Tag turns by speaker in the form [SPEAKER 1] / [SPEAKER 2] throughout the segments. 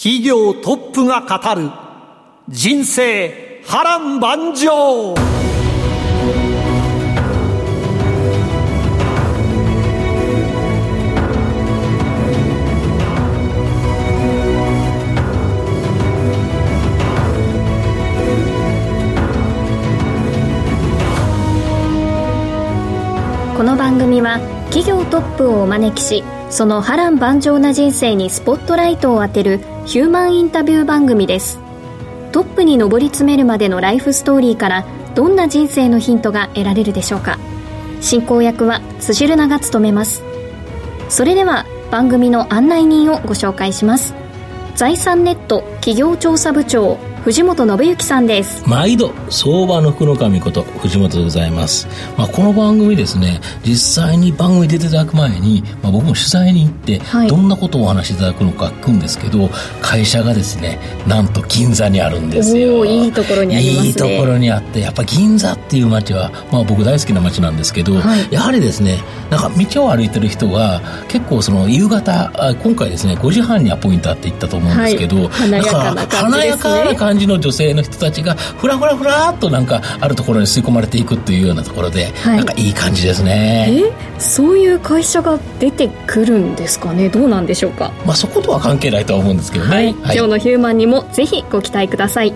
[SPEAKER 1] 企業トップが語る人生波乱万丈。
[SPEAKER 2] この番組は企業トップをお招きしその波乱万丈な人生にスポットライトを当てるヒューマンインタビュー番組です。トップに上り詰めるまでのライフストーリーからどんな人生のヒントが得られるでしょうか。進行役は辻るなが務めます。それでは番組の案内人をご紹介します。財産ネット企業調査部長藤本信之さんです。
[SPEAKER 3] 毎度相場の福の神こと藤本でございます、まあ、この番組ですね実際に番組出ていただく前に、まあ、僕も取材に行って、はい、どんなことをお話しいただくのか聞くんですけど会社がですねなんと銀座にあるんですよ。
[SPEAKER 2] いいところにありますね。
[SPEAKER 3] いいところにあってやっぱ銀座っていう街は、まあ、僕大好きな街なんですけど、はい、やはりですねなんか道を歩いてる人が結構その夕方今回ですね5時半にアポイントあって行ったと思うんですけど、はい、
[SPEAKER 2] 華やかな感じ
[SPEAKER 3] 感じの女性の人たちがふらふらふらっとなんかあるところに吸い込まれていくっていうようなところで、はい、なんかいい感じですね。
[SPEAKER 2] え？そういう会社が出てくるんですかね？どうなんでしょうか？
[SPEAKER 3] まあそことは関係ないとは思うんですけどね、はい、
[SPEAKER 2] 今日のヒューマンにもぜひご期待ください。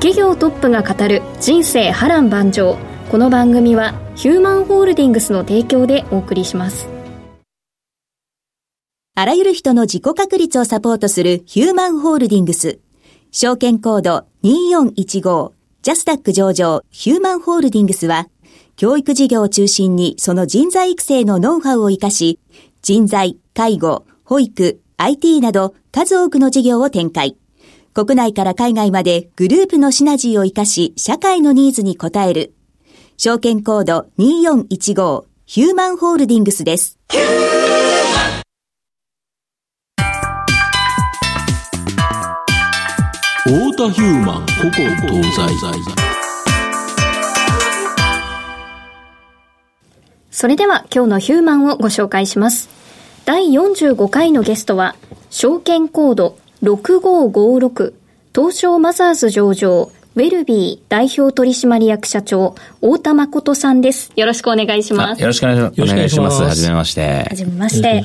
[SPEAKER 2] 企業トップが語る人生波乱万丈。この番組はヒューマンホールディングスの提供でお送りします。
[SPEAKER 4] あらゆる人の自己確立をサポートするヒューマンホールディングス。証券コード2415ジャスダック上場ヒューマンホールディングスは、教育事業を中心にその人材育成のノウハウを活かし、人材、介護、保育、IT など数多くの事業を展開。国内から海外までグループのシナジーを活かし、社会のニーズに応える。証券コード2415ヒューマンホールディングスです。
[SPEAKER 3] ヒューマン古今東西。
[SPEAKER 2] それでは今日のヒューマンをご紹介します。第45回のゲストは証券コード6556東証マザーズ上場ウェルビー代表取締役社長、太田誠さんです。よろしくお願いします。
[SPEAKER 5] よろしくお願いします。はじめまして。
[SPEAKER 2] はじめまして。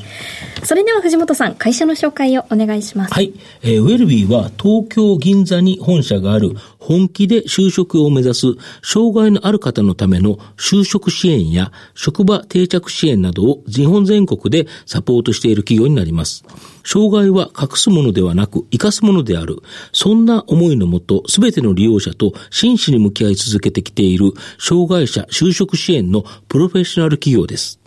[SPEAKER 2] それでは藤本さん、会社の紹介をお願いします。
[SPEAKER 3] はい。えー、ウェルビーは東京銀座に本社がある本気で就職を目指す障害のある方のための就職支援や職場定着支援などを日本全国でサポートしている企業になります。障害は隠すものではなく生かすものである。そんな思いのもと、すべての利用者と真摯に向き合い続けてきている障害者就職支援のプロフェッショナル企業です。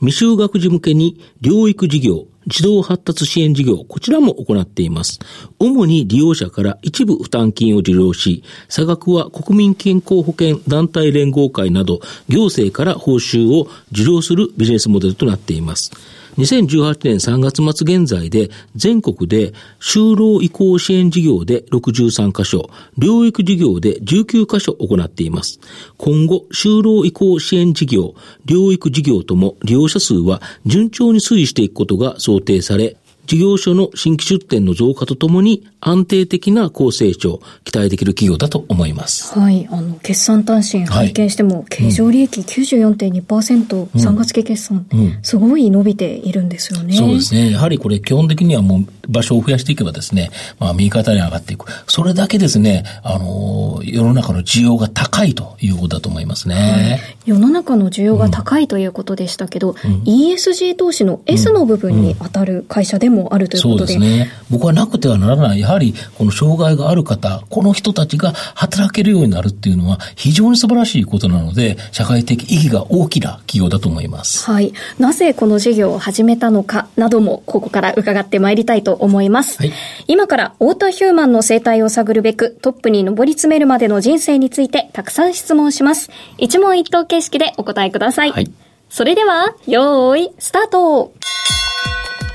[SPEAKER 3] 未就学児向けに療育事業、児童発達支援事業、こちらも行っています。主に利用者から一部負担金を受領し、差額は国民健康保険団体連合会など行政から報酬を受領するビジネスモデルとなっています。2018年3月末現在で全国で就労移行支援事業で63カ所、療育事業で19カ所行っています。今後、就労移行支援事業、療育事業とも利用者数は順調に推移していくことが想定され、事業所の新規出店の増加とともに安定的な高成長、期待できる企業だと思います。
[SPEAKER 2] はい。あの、決算単身拝見しても、はい、経常利益94.2%、うん、3月期決算、うん、すごい伸びているんですよね。
[SPEAKER 3] そうですね。やはりこれ基本的にはもう場所を増やしていけばですね、まあ右肩に上がっていく。それだけですね、あの、世の中の需要が高いということだと思いますね。はい、
[SPEAKER 2] 世の中の需要が高いということでしたけど、うん、ESG 投資の S の部分に当たる会社でももあるということで。
[SPEAKER 3] そうですね。僕はなくてはならない。やはり、この障害がある方、この人たちが働けるようになるっていうのは非常に素晴らしいことなので、社会的意義が大きな企業だと思います。
[SPEAKER 2] はい。なぜこの事業を始めたのかなども、ここから伺ってまいりたいと思います。はい、今から、太田ヒューマンの生態を探るべく、トップに上り詰めるまでの人生について、たくさん質問します。一問一答形式でお答えください。はい。それでは、よーい、スタート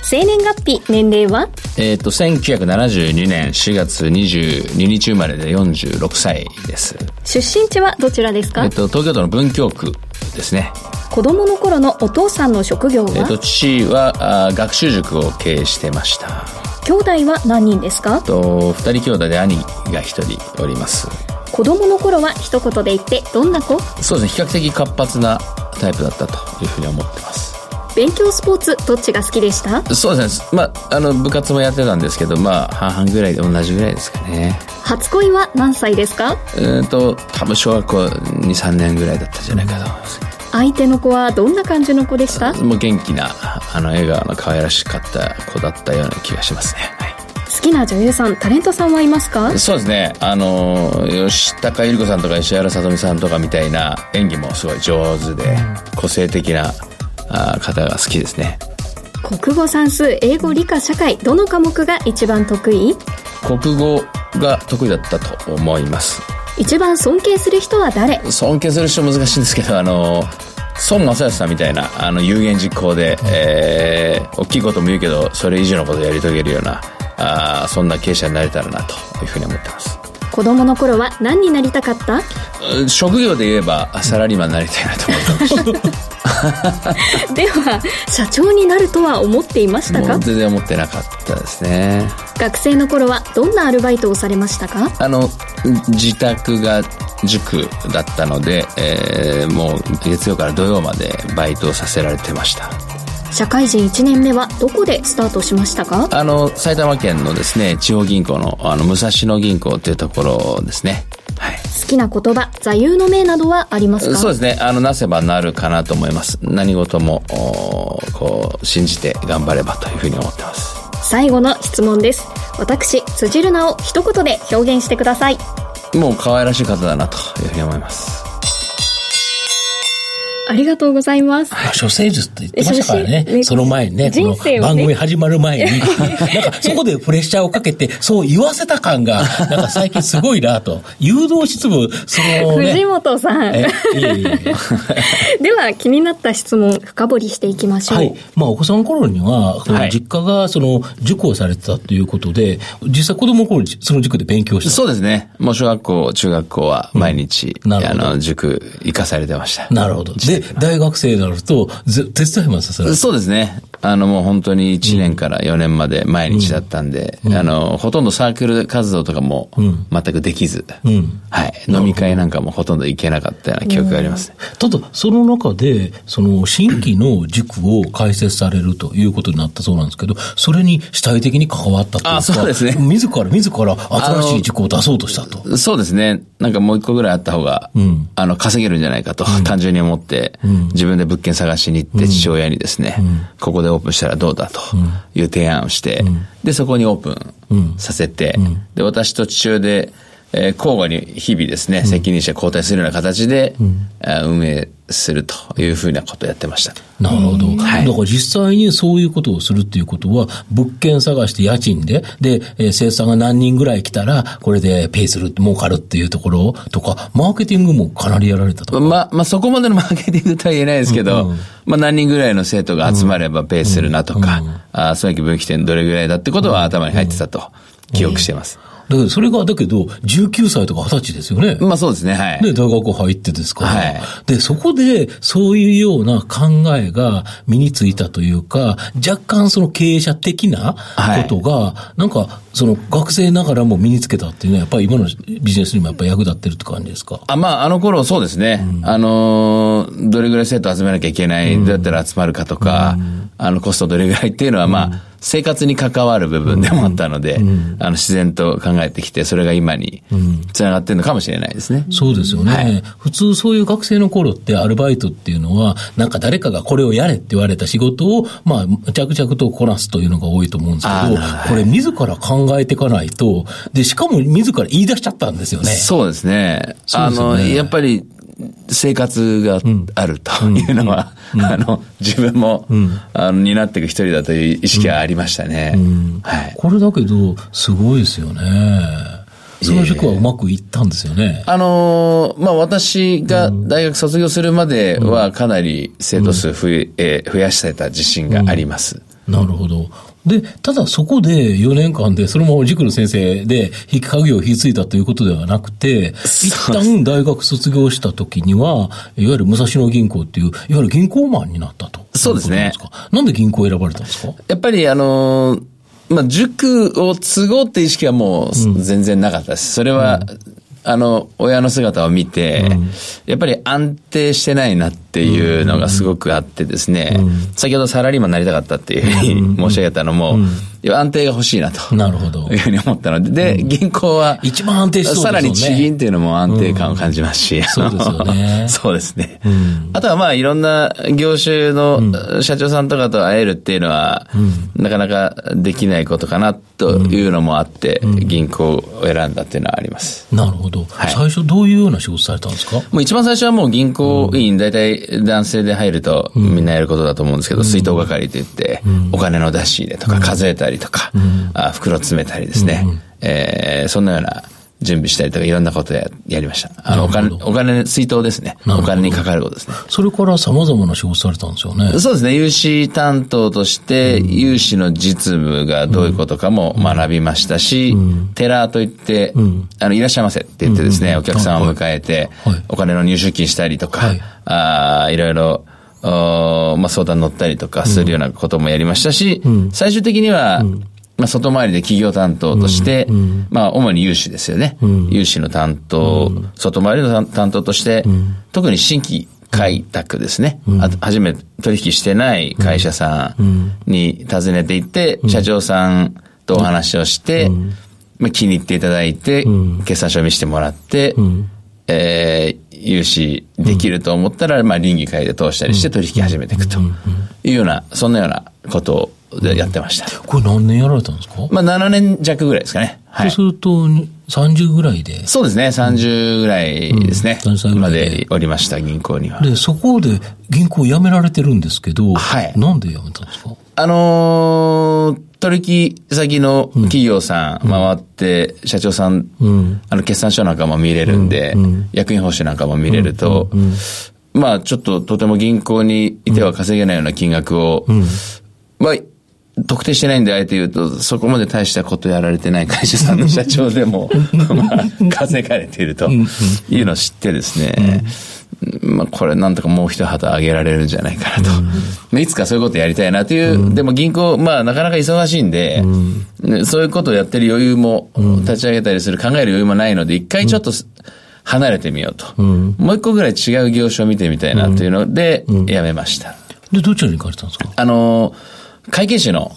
[SPEAKER 2] 生年月日、年齢は？
[SPEAKER 5] えっ、と、1972年4月22日生まれで46歳です。
[SPEAKER 2] 出身地はどちらですか？
[SPEAKER 5] えっ、と、東京都の文京区ですね。
[SPEAKER 2] 子供の頃のお父さんの職業は？
[SPEAKER 5] えっ、と、父はあ学習塾を経営してました。
[SPEAKER 2] 兄弟は何人ですか？
[SPEAKER 5] と、二人兄弟で兄が一人おります。
[SPEAKER 2] 子供の頃は一言で言ってどんな子？
[SPEAKER 5] そうですね、比較的活発なタイプだったというふうに思ってます。
[SPEAKER 2] 勉強スポーツどっちが好きでした？
[SPEAKER 5] そうですね。まああの部活もやってたんですけどまあ半々ぐらいで同じぐらいですかね。
[SPEAKER 2] 初恋は何歳ですか？
[SPEAKER 5] うんと多分小学校23年ぐらいだったんじゃないかと思います
[SPEAKER 2] 相手の子はどんな感じの子でした？
[SPEAKER 5] もう元気なあの笑顔の可愛らしかった子だったような気がしますね、はい。
[SPEAKER 2] 好きな女優さんタレントさんはいますか？
[SPEAKER 5] そうですね。あの吉高由里子さんとか石原さとみさんとかみたいな演技もすごい上手で個性的な方が好きですね。
[SPEAKER 2] 国語算数英語理科社会どの科目が一番得意？
[SPEAKER 5] 国語が得意だったと思います。
[SPEAKER 2] 一番尊敬する人は誰？
[SPEAKER 5] 尊敬する人難しいんですけどあの孫正義さんみたいなあの有言実行で、えー、大きいことも言うけどそれ以上のことをやり遂げるようなあそんな経営者になれたらなというふうに思ってます。
[SPEAKER 2] 子供の頃は何になりたかった？
[SPEAKER 5] 職業で言えばサラリーマンになりたいなと思ってました
[SPEAKER 2] では社長になるとは思っていましたか？
[SPEAKER 5] 全然思ってなかったですね。
[SPEAKER 2] 学生の頃はどんなアルバイトをされましたか？
[SPEAKER 5] あの自宅が塾だったので、えー、もう月曜から土曜までバイトをさせられてました
[SPEAKER 2] 社会人1年目はどこでスタートしましたか？
[SPEAKER 5] あの埼玉県のですね地方銀行のあの武蔵野銀行というところですね。
[SPEAKER 2] はい、好きな言葉座右の銘などはありますか？
[SPEAKER 5] そうですね。あのなせばなるかなと思います。何事もこう信じて頑張ればというふうに思ってます。
[SPEAKER 2] 最後の質問です。私辻るなを一言で表現してください。
[SPEAKER 5] もう可愛らしい方だなというふうに思います
[SPEAKER 2] ありがとうございます。
[SPEAKER 3] 処世術って言ってましたからね。ねその前にね、この番組始まる前に、なんかそこでプレッシャーをかけて、そう言わせた感が、なんか最近すごいなと。誘導質問、その、
[SPEAKER 2] ね、藤本さん。えいえいえ では、気になった質問、深掘りしていきましょう。はい。
[SPEAKER 3] まあ、お子さんの頃には、実家がその、塾をされてたということで、実際子供の頃にその塾で勉強した
[SPEAKER 5] そうですね。もう小学校、中学校は毎日、うん、あの、塾行かされてました。
[SPEAKER 3] なるほど。でで、大学生になると、ぜ手伝います
[SPEAKER 5] それそうですね。あの、もう本当に1年から4年まで毎日だったんで、うん、あの、ほとんどサークル活動とかも全くできず、うん、はい。飲み会なんかもほとんど行けなかったような記憶がありますね。
[SPEAKER 3] ただ、その中で、その、新規の塾を開設されるということになったそうなんですけど、それに主体的に関わったというか、あ
[SPEAKER 5] そうですね。
[SPEAKER 3] 自ら、自ら新しい塾を出そうとしたと。
[SPEAKER 5] そうですね。なんかもう一個ぐらいあった方が、うん、あの、稼げるんじゃないかと、単純に思って、自分で物件探しに行って父親にですね、ここでオープンしたらどうだという提案をして、で、そこにオープンさせて、で、私と父親で、えー、交互に日々ですね、責任者交代するような形で、運営するというふうなことをやってました。
[SPEAKER 3] なるほど。はい、だから実際にそういうことをするっていうことは、物件探して家賃で、で、えー、生産が何人ぐらい来たら、これでペイする、儲かるっていうところとか、マーケティングもかなりやられたと
[SPEAKER 5] まあ、まあ、そこまでの マーケティングとは言えないですけど、うん。うん、まあ、何人ぐらいの生徒が集まればペイするなとか、うん。うん、あそういう分岐点どれぐらいだってことは頭に入ってたと、記憶してます。
[SPEAKER 3] だけど、それが、だけど、19歳とか20歳ですよね。
[SPEAKER 5] まあそうですね、はい。
[SPEAKER 3] で、大学入ってですから。はい。で、そこで、そういうような考えが身についたというか、若干その経営者的なことが、はい、なんか、その学生ながらも身につけたっていうのは、やっぱり今のビジネスにもやっぱり役立ってるって感じですか？
[SPEAKER 5] あ、まあ、あの頃そうですね。うん、あの、どれぐらい生徒集めなきゃいけない、うん、どうやったら集まるかとか、うん、あの、コストどれぐらいっていうのは、まあ、生活に関わる部分でもあったので、あの、自然と考えてきて、それが今につながってるのかもしれないですね。
[SPEAKER 3] そうですよね、はい、普通そういう学生の頃ってアルバイトっていうのは、なんか誰かがこれをやれって言われた仕事を、まあ、着々とこなすというのが多いと思うんですけど、これ自ら考えていかないと、で、しかも自ら言い出しちゃったんですよね。
[SPEAKER 5] そうですね。あの、やっぱり、生活があるというのは、うん、あの、自分も、うん、あの、担っていく一人だという意識はありましたね。
[SPEAKER 3] はい。これだけど、すごいですよね。その塾はうまくいったんですよね。
[SPEAKER 5] あのー、まあ、私が大学卒業するまではかなり生徒数増え、えー、増やしてた自信があります。
[SPEAKER 3] なるほど。で、ただそこで4年間で、そのまま塾の先生で、家業を引き継いだということではなくて、一旦大学卒業した時には、いわゆる武蔵野銀行っていう、いわゆる銀行マンになったと。
[SPEAKER 5] そうですね。
[SPEAKER 3] なんで銀行を選ばれたんですか？
[SPEAKER 5] やっぱりあのー、まあ、塾を継ごうって意識はもう全然なかったです。それは、あの、親の姿を見て、うん、やっぱり安定してないなっていうのがすごくあってですね、うん、先ほどサラリーマンになりたかったっていうふうに申し上げたのも、安定が欲しいなと。
[SPEAKER 3] なるほど。
[SPEAKER 5] いうふうに思ったので、で、銀行は、
[SPEAKER 3] 一番安定して
[SPEAKER 5] さらに地銀っていうのも安定感を感じますし、
[SPEAKER 3] そうですよね。
[SPEAKER 5] そうですね。あとはまあ、いろんな業種の社長さんとかと会えるっていうのは、なかなかできないことかなというのもあって、銀行を選んだっていうのはあります。
[SPEAKER 3] なるほど。はい、最初どういうような仕事されたんですか？
[SPEAKER 5] もう一番最初はもう銀行員、大体男性で入るとみんなやることだと思うんですけど、水筒係と言って、お金の出し入れとか数えたりりとか、うん、あ袋詰めたりですね、うん、えー、そんなような準備したりとかいろんなことややりました。あの、お金、お金、水筒ですね。お金にかかることですね。
[SPEAKER 3] それから様々な仕事されたんですよね。
[SPEAKER 5] そうですね。融資担当として、融資の実務がどういうことかも学びましたし、うん、テラーといって、うん、あの、いらっしゃいませって言ってですね、うん、お客さんを迎えて、はい、お金の入出金したりとか、はい、あいろいろ、まあ、相談乗ったりとかするようなこともやりましたし、最終的には、まあ、外回りで企業担当として、うんうん、まあ、主に融資ですよね。うん、融資の担当、外回りの担当として、特に新規開拓ですね。あ初め取引してない会社さんに訪ねていって、社長さんとお話をして、まあ、気に入っていただいて、決算書を見せてもらって、えー、融資できると思ったら、まあ、倫理会で通したりして取引始めていくというような、そんなようなことをでやってました。
[SPEAKER 3] これ何年やられたんですか？
[SPEAKER 5] まあ7年弱ぐらいですかね。
[SPEAKER 3] はい。そうすると、30ぐらいで
[SPEAKER 5] そうですね、30ぐらいですね。うん、歳ぐらいで。までおりました、銀行には。
[SPEAKER 3] で、そこで銀行辞められてるんですけど、はい。なんで辞めたんですか？
[SPEAKER 5] あのー、取引先の企業さん回って、社長さん、うん、あの、決算書なんかも見れるんで、うん、役員報酬なんかも見れると、まあ、ちょっととても銀行にいては稼げないような金額を、まあ、特定してないんで、あえて言うと、そこまで大したことやられてない会社さんの社長でも、まあ、稼がれているというのを知ってですね、まあ、これなんとかもう一旗あげられるんじゃないかなと。まあ、いつかそういうことやりたいなという、でも銀行、まあ、なかなか忙しいんで、そういうことをやってる余裕も、立ち上げたりする、考える余裕もないので、一回ちょっと、離れてみようと、もう一個ぐらい違う業種を見てみたいなというので、やめました。
[SPEAKER 3] で、どちらに行かれたんですか？
[SPEAKER 5] あのー会計士の、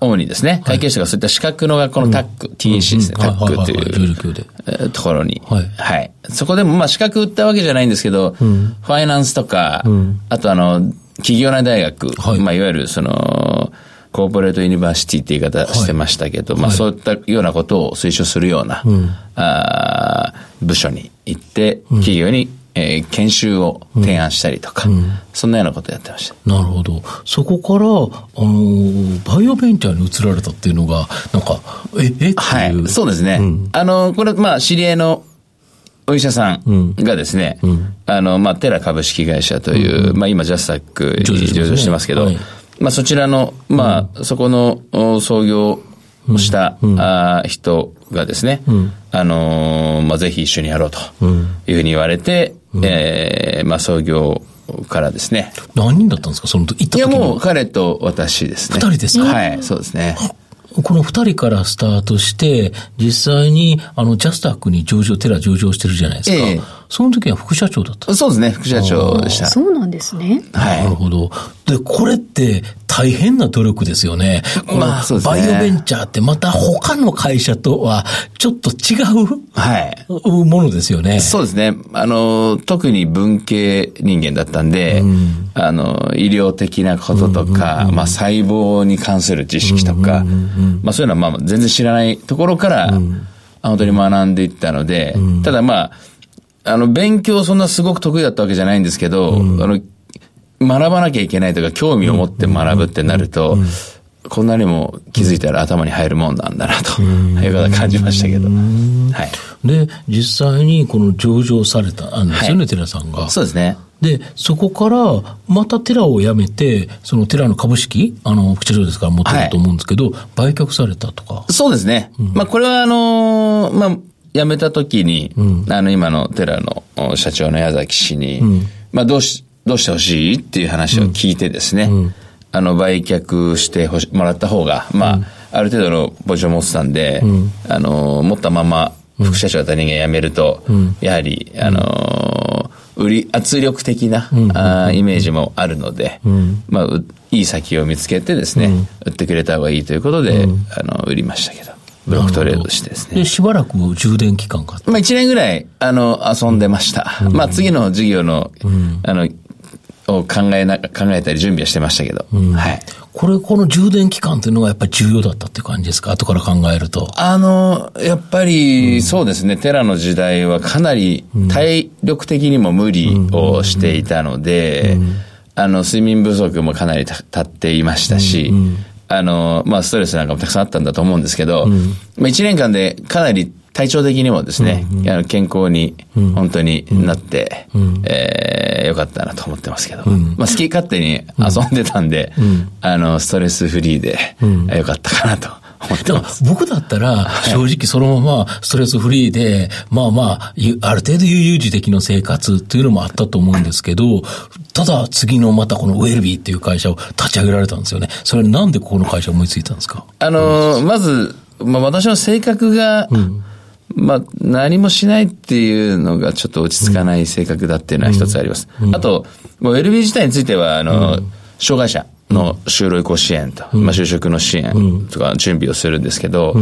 [SPEAKER 5] 主にですね、会計士がそういった資格の学校のタック、TAC ですね、タックというところに、はい。そこでも、まあ資格売ったわけじゃないんですけど、ファイナンスとか、あとあの、企業内大学、まあいわゆるその、 corporate university って言い方してましたけど、まあそういったようなことを推奨するような、あ部署に行って、企業にえー、研修を提案したりとか、うん、そんなようなことやってました。
[SPEAKER 3] なるほど。そこから、あの、バイオベンチャーに移られたっていうのが、なんか、え、え
[SPEAKER 5] はい、そうですね。うん、あの、これ、まあ、知り合いのお医者さんがですね、うん、あの、まあ、テラ株式会社という、まあ、今、ジャスタックに上場してますけど、はい、まあ、そちらの、まあ、そこの創業した、あ人がですね、あのまあ、ぜひ一緒にやろうというふうに言われて、うん、えー、まあ創業からですね。
[SPEAKER 3] 何人だったんですか？その時、
[SPEAKER 5] いやもう彼と私ですね。
[SPEAKER 3] 二人ですか？
[SPEAKER 5] はい、そうですね。
[SPEAKER 3] この二人からスタートして、実際に、あの、ジャスタックに上場、テラ上場してるじゃないですか。えその時は副社長だった
[SPEAKER 5] そうですね、副社長でした。
[SPEAKER 2] そうなんですね。
[SPEAKER 3] はい。なるほど。で、これって大変な努力ですよね。まあ、そうですね。バイオベンチャーってまた他の会社とはちょっと違う、はい。ものですよね。
[SPEAKER 5] そうですね。あの、特に文系人間だったんで、うん、あの、医療的なこととか、まあ、細胞に関する知識とか、まあ、そういうのはまあ、全然知らないところから、うん、本当に学んでいったので、うん、ただまあ、あの、勉強そんなすごく得意だったわけじゃないんですけど、うん、あの、学ばなきゃいけないとか、興味を持って学ぶってなると、こんなにも気づいたら頭に入るもんなんだなと、いうこと感じましたけど。は
[SPEAKER 3] い。で、実際にこの上場されたんですよね、はい、寺さんが。
[SPEAKER 5] そうですね。
[SPEAKER 3] で、そこから、またテラを辞めて、そのテラの株式、あの、副社長ですから持ってると思うんですけど、はい、売却されたとか。
[SPEAKER 5] そうですね。うん、まあ、これはあのー、まあ、辞めた時に、うん、あの、今のテラの社長の矢崎氏に、うん、まあ、どうし、どうしてほしいっていう話を聞いてですね、うん、あの、売却してほしもらった方が、まあ、ある程度のポジションを持ってたんで、あの、持ったまま副社長だった人間辞めると、やはり、あの、売り、圧力的な、あイメージもあるので、まあ、いい先を見つけてですね、売ってくれた方がいいということで、あの、売りましたけど。ブロックトレードしてですね。で、
[SPEAKER 3] しばらく充電期間か
[SPEAKER 5] まあ一年ぐらい、あの、遊んでました。まあ次の事業の、あの、を考えな、考えたり準備はしてましたけど。うん、はい。
[SPEAKER 3] これ、この充電期間というのがやっぱり重要だったっていう感じですか？後から考えると。
[SPEAKER 5] あの、やっぱり、そうですね、テラの時代はかなり体力的にも無理をしていたので、あの、睡眠不足もかなりたっていましたし、あの、まあ、ストレスなんかもたくさんあったんだと思うんですけど、まあ、1年間でかなり体調的にもですね、うんうん、あの健康に本当になって、うん、えー、よかったなと思ってますけど、うん、まあ好き勝手に遊んでたんで、うん、あの、ストレスフリーで、よかったかなと。思ってます。
[SPEAKER 3] 僕だったら、正直そのままストレスフリーで、まあまあ、ある程度悠々自適の生活っていうのもあったと思うんですけど、ただ次のまたこのウェルビーっていう会社を立ち上げられたんですよね。それなんでこの会社を思いついたんですか？
[SPEAKER 5] あの、まず、まあ私の性格が、うん。まあ、何もしないっていうのがちょっと落ち着かない性格だっていうのは一つあります。あと、ウェルビー自体については、あの、障害者の就労移行支援と、まあ、就職の支援とか準備をするんですけど、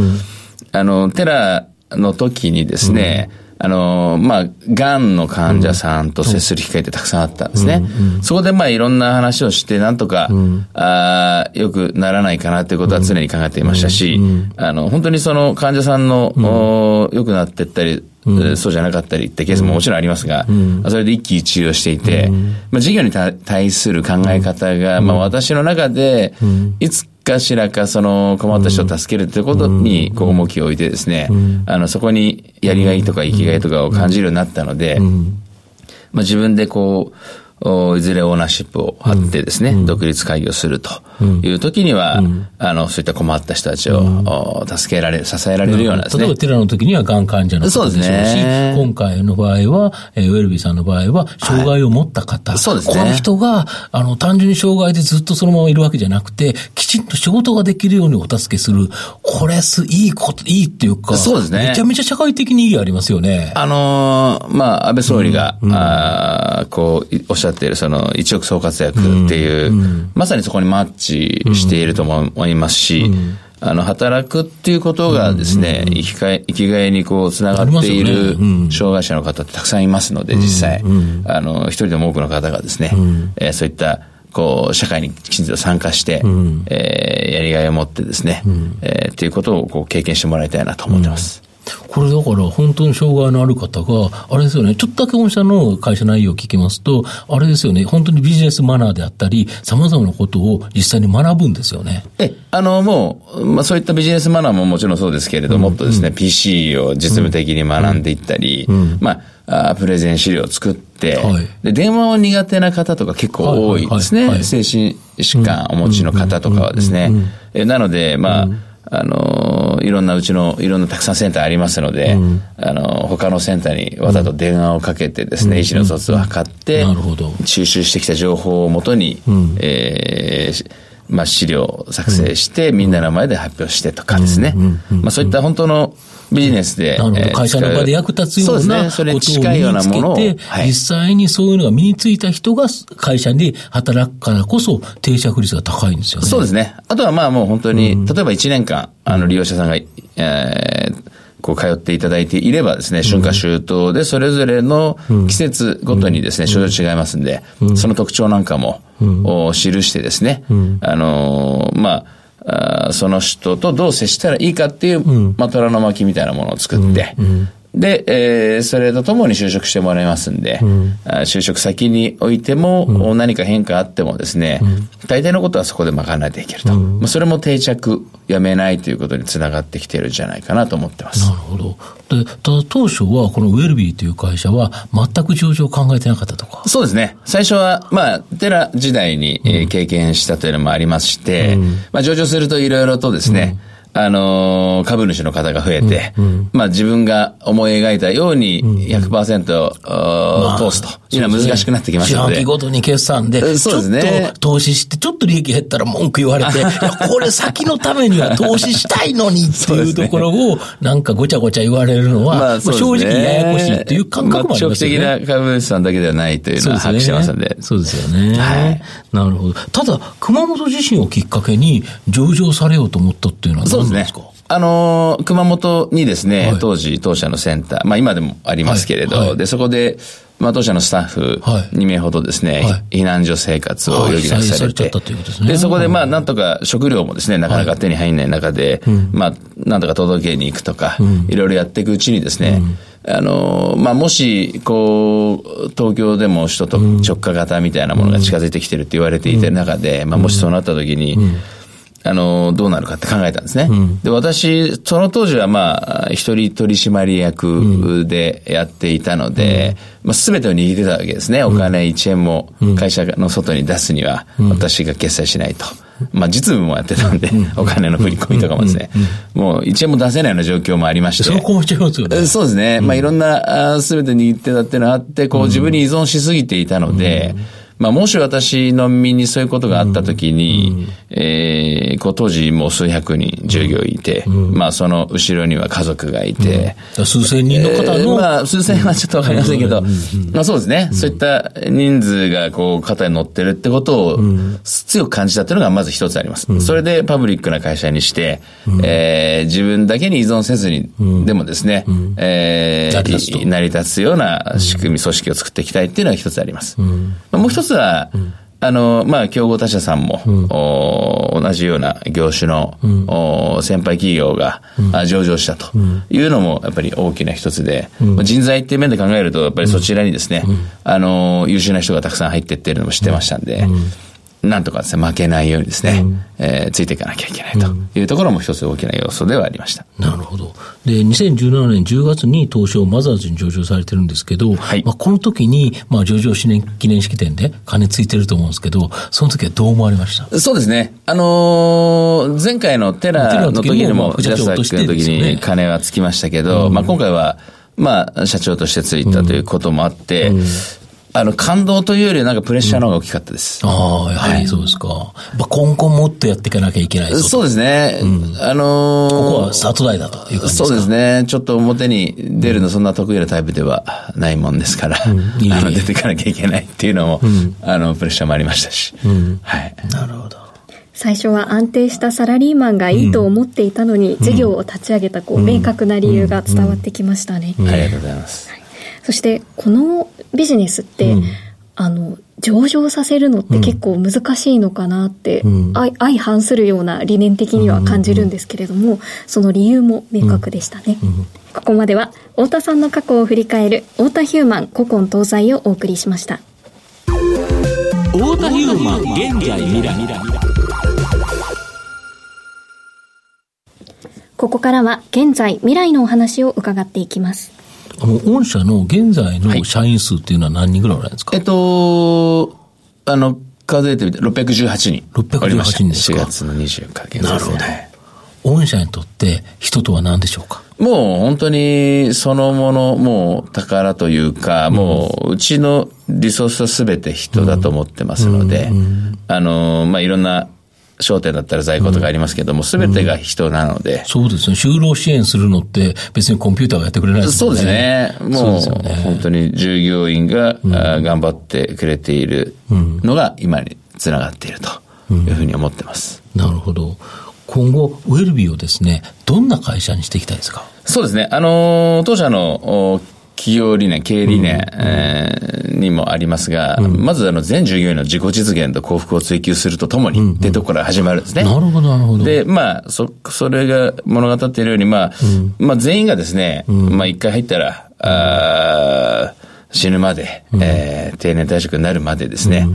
[SPEAKER 5] あの、テラの時にですね、あの、まあ、癌の患者さんと接する機会ってたくさんあったんですね。うんうん、そこでまあいろんな話をして、なんとか、うん、あよくならないかなということは常に考えていましたし、あの、本当にその患者さんの、うん、良くなっていったり、うん、そうじゃなかったりってケースももちろんありますが、うん、それで一喜一憂をしていて、うん、まあ、事業に対する考え方が、まあ、私の中で、いつかしらかその困った人を助けるということに、こう重きを置いてですね、あの、そこにやりがいとか生きがいとかを感じるようになったので、まあ自分でこう、いずれオーナーシップを張ってですね、うん、独立会議をするという時には、うん、あの、そういった困った人たちを、助けられる、支えられるようなですね。
[SPEAKER 3] 例えばテラの時にはがん患者の方でしょうし、ね、今回の場合は、えー、ウェルビーさんの場合は、障害を持った方、はい、そうですね。この人が、あの、単純に障害でずっとそのままいるわけじゃなくて、きちんと仕事ができるようにお助けする。これす、いいこと、いいっていうか、
[SPEAKER 5] そうですね。
[SPEAKER 3] めちゃめちゃ社会的に意義ありますよね。
[SPEAKER 5] あのー、まあ、安倍総理が、うん、あこう、おっしゃっている、その、一億総活躍っていう、うん、まさにそこにマッチしていると思いますし、うん。あの、働くっていうことがですね、生きがい、生きがいにこう、つながっている障害者の方ってたくさんいますので、実際、あの、一人でも多くの方がですね、えー、そういった、こう、社会にきちんと参加して、うん、えー、やりがいを持ってですね、うん、えー、っていうことをこう経験してもらいたいなと思ってます。
[SPEAKER 3] これだから本当に障害のある方が、あれですよね、ちょっとだけ御社の会社内容を聞きますと、あれですよね、本当にビジネスマナーであったり、様々なことを実際に学ぶんですよね。
[SPEAKER 5] え、あの、もう、まあそういったビジネスマナーももちろんそうですけれども、うん、もっとですね、うん、PC を実務的に学んでいったり、うん、まあ、あプレゼン資料を作って、はい、で、電話を苦手な方とか結構多いですね。精神疾患お持ちの方とかはですね。えなので、まあ、あの、いろんなうちの、いろんなたくさんセンターありますので、うん、あの、他のセンターにわざと電話をかけてですね、うん、意思の疎通を図って、なるほど。収集してきた情報をもとに、うん、えー、まあ、資料を作成して、みんなの前で発表してとかですね。まあ、そういった本当のビジネスで。
[SPEAKER 3] 会社の場で役立つようなことを身につけて、実際にそういうのが身についた人が会社に働くからこそ定着率が高いんですよね。
[SPEAKER 5] そうですね。あとはまあもう本当に、例えば1年間、あの利用者さんが、えーこう通っていただいていればですね、春夏秋冬でそれぞれの季節ごとにですね、症状違いますんで、その特徴なんかも、記してですね、あのまあ、その人とどう接したらいいかっていう、まあ、虎の巻みたいなものを作って、で、えー、それとともに就職してもらいますんで、うん、就職先においても、うん、何か変化あってもですね、うん、大体のことはそこで賄っていけると。まあ、それも定着、やめないということにつながってきてるんじゃないかなと思ってます。
[SPEAKER 3] なるほど。で、ただ当初はこのウェルビーという会社は全く上場を考えてなかったとか？
[SPEAKER 5] そうですね。最初は、まあ、テラ時代に、えー、経験したというのもありまして、まあ、上場するといろいろとですね、あのー、株主の方が増えて、うんうん、まあ自分が思い描いたように100%、うん、通すというのは難しくなってきましたので。
[SPEAKER 3] 四半期ごとに決算で、そうですね。ちょっと投資して、ちょっと利益減ったら文句言われて、これ先のためには投資したいのにっていう ところを、なんかごちゃごちゃ言われるのは、まあ、正直ややこしいっていう感覚もありますよね。
[SPEAKER 5] 長期的な株主さんだけではないというのは把握してますので。
[SPEAKER 3] そうですよね。はい。なるほど。ただ、熊本地震をきっかけに上場されようと思ったっていうのは何ですか
[SPEAKER 5] あのー、熊本にですね、はい、当時当社のセンター、まあ今でもありますけれど、はい。はい、で、そこで、まあ当社のスタッフ2名ほどですね、避難所生活を余儀なくされて、で、そこでまあなんとか食料もですね、なかなか手に入んない中で、まあなんとか届けに行くとか、いろいろやっていくうちにですね、あの、まあ、もし、こう、東京でも首都と直下型みたいなものが近づいてきてるって言われていた中で、まあ、もしそうなった時に、あの、どうなるかって考えたんですね。うん、で、私、その当時はまあ、一人取締役でやっていたので、うん、まあ、すべてを握ってたわけですね。お金1円も会社の外に出すには、私が決済しないと。まあ、実務もやってたんで、お金の振り込みとかもですね、もう1円も出せないような状況もありまして。
[SPEAKER 3] そこもちゃいますよね。
[SPEAKER 5] そうですね。まあ、いろんな、すべて握ってたっていうのがあって、こう、自分に依存しすぎていたので、まあ、もし私の身にそういうことがあったときに、うん、えー、こう当時もう数百人従業員いて、うん、まあ、その後ろには家族がいて、
[SPEAKER 3] うん、数千人の方の、え
[SPEAKER 5] ー、まあ、数千はちょっとわかりませんけど、まあそうですね、そういった人数がこう肩に乗ってるってことを強く感じたっていうのがまず一つあります。それでパブリックな会社にして、えー、自分だけに依存せずに、でもですね、えー、成り立つような仕組み、組織を作っていきたいっていうのが一つあります。もう一つつは、うん、あの、まあ、競合他社さんも、うん、同じような業種の、うん、先輩企業が、うん、上場したというのも、やっぱり大きな一つで、うん、人材っていう面で考えると、やっぱりそちらにですね、あの、優秀な人がたくさん入ってってるのも知ってましたんで、なんとかですね、負けないようにですね、うん、えー、ついていかなきゃいけないというところも一つ大きな要素ではありました。
[SPEAKER 3] なるほど。で、2017年10月に東証マザーズに上場されてるんですけど、はい、まあこの時に、まあ上場記念記念式典で金ついてると思うんですけど、その時はどう思われました？
[SPEAKER 5] そうですね。あのー、前回のテラの時にも、藤田さんの時に金はつきましたけど、うん、まあ今回は、まあ、社長としてついたということもあって、うんあの、感動というよりなんかプレッシャーの方が大きかったです。
[SPEAKER 3] うん、ああ、やはりそうですか。はい、まあ、今後もっとやっていかなきゃいけない
[SPEAKER 5] そうですね。うん、あのー、
[SPEAKER 3] ここはスタート台だという感じですか？
[SPEAKER 5] そうですね。ちょっと表に出るのそんな得意なタイプではないもんですから、うん、いいあの、出ていかなきゃいけないっていうのも、あの、プレッシャーもありましたし。はい。
[SPEAKER 3] なるほど。
[SPEAKER 2] 最初は安定したサラリーマンがいいと思っていたのに、事業を立ち上げたこう、明確な理由が伝わってきましたね。
[SPEAKER 5] ありがとうございます。
[SPEAKER 2] そしてこのビジネスって、うん、あの上場させるのって結構難しいのかなって、うん、相反するような理念的には感じるんですけれども、その理由も明確でしたね、うん。うん、ここまでは太田さんの過去を振り返る太田ヒューマン古今東西をお送りしました。
[SPEAKER 3] 太田ヒューマン現在未来。
[SPEAKER 2] ここからは現在未来のお話を伺っていきます
[SPEAKER 3] あの、御社の現在の社員数っていうのは何人ぐらいなんですか、
[SPEAKER 5] はい、えっと、あの、数えてみて618人。
[SPEAKER 3] 618人です
[SPEAKER 5] か？4月の24日、
[SPEAKER 3] なるほど。御社にとって人とは何でしょうか？
[SPEAKER 5] もう本当にそのもの、もう宝というか、うん、もううちのリソースはすべて人だと思ってますので、うんうん、あの、まあ、いろんな商店だったら在庫とかありますけども、す、べ、てが人なので、
[SPEAKER 3] そうですね。就労支援するのって別にコンピューターがやってくれないです
[SPEAKER 5] もんね。そうですね。もう、ね、本当に従業員が、うん、頑張ってくれているのが今につながっているというふうに思ってます。
[SPEAKER 3] なるほど。今後、ウェルビーをですね、どんな会社にしていきたいですか？
[SPEAKER 5] そうですね。あの、当社の企業理念、経営理念、うん。えー、にもありますが、うん、まずあの全従業員の自己実現と幸福を追求するとともに、うん。うん、ってところから始まるんですね。
[SPEAKER 3] なるほど、なるほど。
[SPEAKER 5] で、まあ、そ、それが物語っているように、まあ、うん、まあ全員がですね、うん、まあ一回入ったら、あ死ぬまで、うん、えー、定年退職になるまでですね、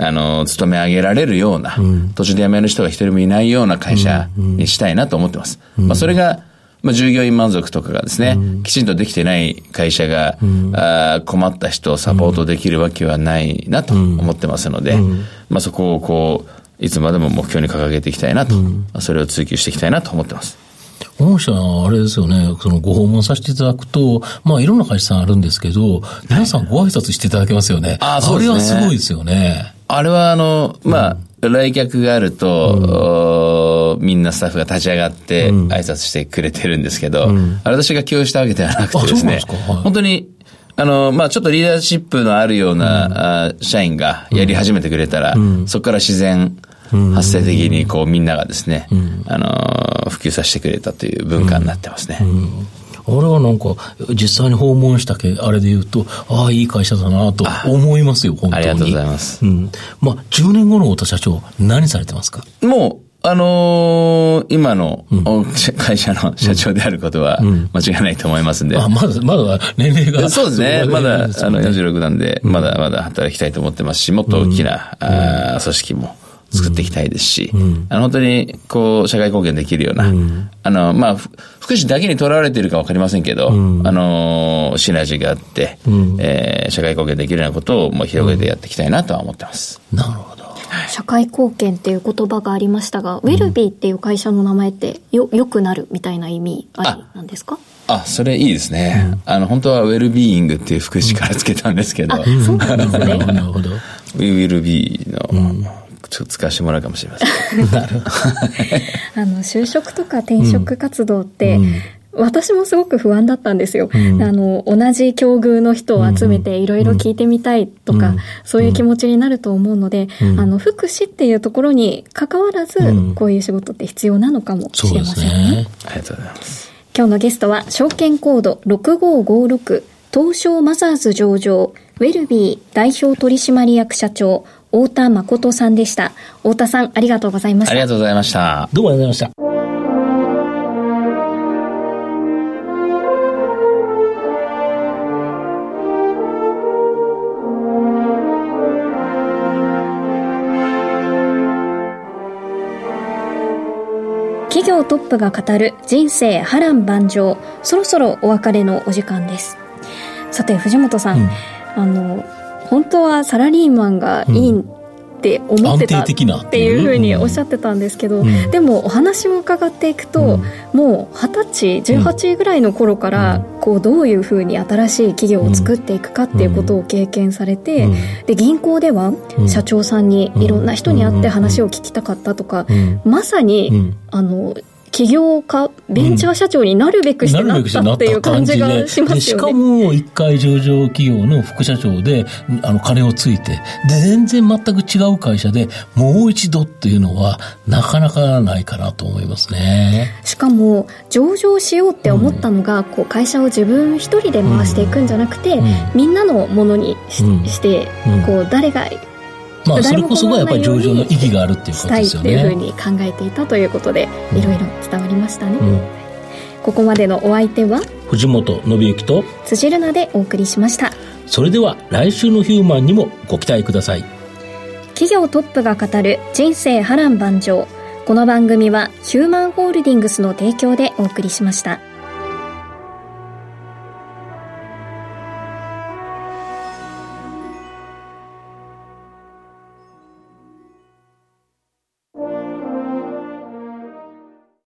[SPEAKER 5] あの、勤め上げられるような、途中で辞める人が一人もいないような会社にしたいなと思ってます。まあそれが、まあ、従業員満足とかがですね、うん、きちんとできてない会社が、うん、あ困った人をサポートできるわけはないなと思ってますので、うん、まあ、そこをこう、いつまでも目標に掲げていきたいなと、それを追求していきたいなと思ってます。
[SPEAKER 3] 御社、あれですよね、そのご訪問させていただくと、まあいろんな会社さんあるんですけど、皆さんご挨拶していただけますよね。あそうですね。あれはすごいですよね。
[SPEAKER 5] あれはあの、まあ、来客があると、みんなスタッフが立ち上がって挨拶してくれてるんですけど、うん、私が共有したわけではなくてですね、すはい、本当に、あの、まあ、ちょっとリーダーシップのあるような、うん、社員がやり始めてくれたら、うん、そこから自然、発生的にこうみんながですね、あの、普及させてくれたという文化になってますね。
[SPEAKER 3] あれはなんか、実際に訪問したけ、あれで言うと、ああ、いい会社だなと思いますよ、本当に。あ
[SPEAKER 5] りがとうございます。うん。
[SPEAKER 3] まあ、10年後の太田社長、何されてますか？
[SPEAKER 5] もう、あのー、今の、会社の社長であることは間違いないと思いますんで。うん、
[SPEAKER 3] あ、まだ、まだ年齢が。
[SPEAKER 5] そうですね。まだ、あの、46なんで、まだまだ働きたいと思ってますし、もっと大きな、うん、あ組織も作っていきたいですし、うん、あの、本当に、こう、社会貢献できるような、あの、まあ、福祉だけにとらわれているかわかりませんけど、あの、シナジーがあって、えー、社会貢献できるようなことをもう広げてやっていきたいなとは思ってます。
[SPEAKER 3] なるほど。
[SPEAKER 2] 社会貢献っていう言葉がありましたが、ウェルビーっていう会社の名前ってよ、よくなるみたいな意味ありなんですか？
[SPEAKER 5] あ、それいいですね。うん、あの、本当はウェルビーイングっていう福祉からつけたんですけど。
[SPEAKER 2] うん、そうなんですね。なる
[SPEAKER 5] ほど。ウィルビーの、うんちょっと使わせてもらうかもしれません。なるほど。
[SPEAKER 2] あの、就職とか転職活動って、うん、私もすごく不安だったんですよ。うん、あの、同じ境遇の人を集めていろいろ聞いてみたいとか、うん、そういう気持ちになると思うので、うん、あの、福祉っていうところに関わらず、こういう仕事って必要なのかもしれませんね。ね
[SPEAKER 5] ありがとうございます。
[SPEAKER 2] 今日のゲストは、証券コード6556、東証マザーズ上場、ウェルビー代表取締役社長、太田誠さんでした。太田さん、ありがとうございました。
[SPEAKER 5] ありがとうございました。
[SPEAKER 3] どうもありがとうございました。
[SPEAKER 2] トップが語る人生波乱万丈そろそろお別れのお時間です。さて藤本さん、うん、あの本当はサラリーマンがいいって思ってたっていうふうにおっしゃってたんですけど、うん、でもお話を伺っていくと、うん、もう二十歳18ぐらいの頃からこうどういうふうに新しい企業を作っていくかっていうことを経験されて、うん、で銀行では社長さんにいろんな人に会って話を聞きたかったとか、まさに、あの起業家、ベンチャー社長になるべくしてなったっていう感じがしますよね。
[SPEAKER 3] しかも、一回上場企業の副社長で、あの、金をついて、で、全然全く違う会社でもう一度っていうのは、なかなかないかなと思いますね。
[SPEAKER 2] しかも、上場しようって思ったのが、うん、こう、会社を自分一人で回していくんじゃなくて、うん、みんなのものにしうん、して、こう、誰が
[SPEAKER 3] まあ、それこそがやっぱり上場の意義があるっていうことですよね。
[SPEAKER 2] っていうふうに考えていたということで、いろいろ伝わりましたね。うん、ここまでのお相手は
[SPEAKER 3] 藤本信之と
[SPEAKER 2] 辻るなでお送りしました。
[SPEAKER 3] それでは来週のヒューマンにもご期待ください。
[SPEAKER 2] 企業トップが語る人生波乱万丈。この番組はヒューマンホールディングスの提供でお送りしました。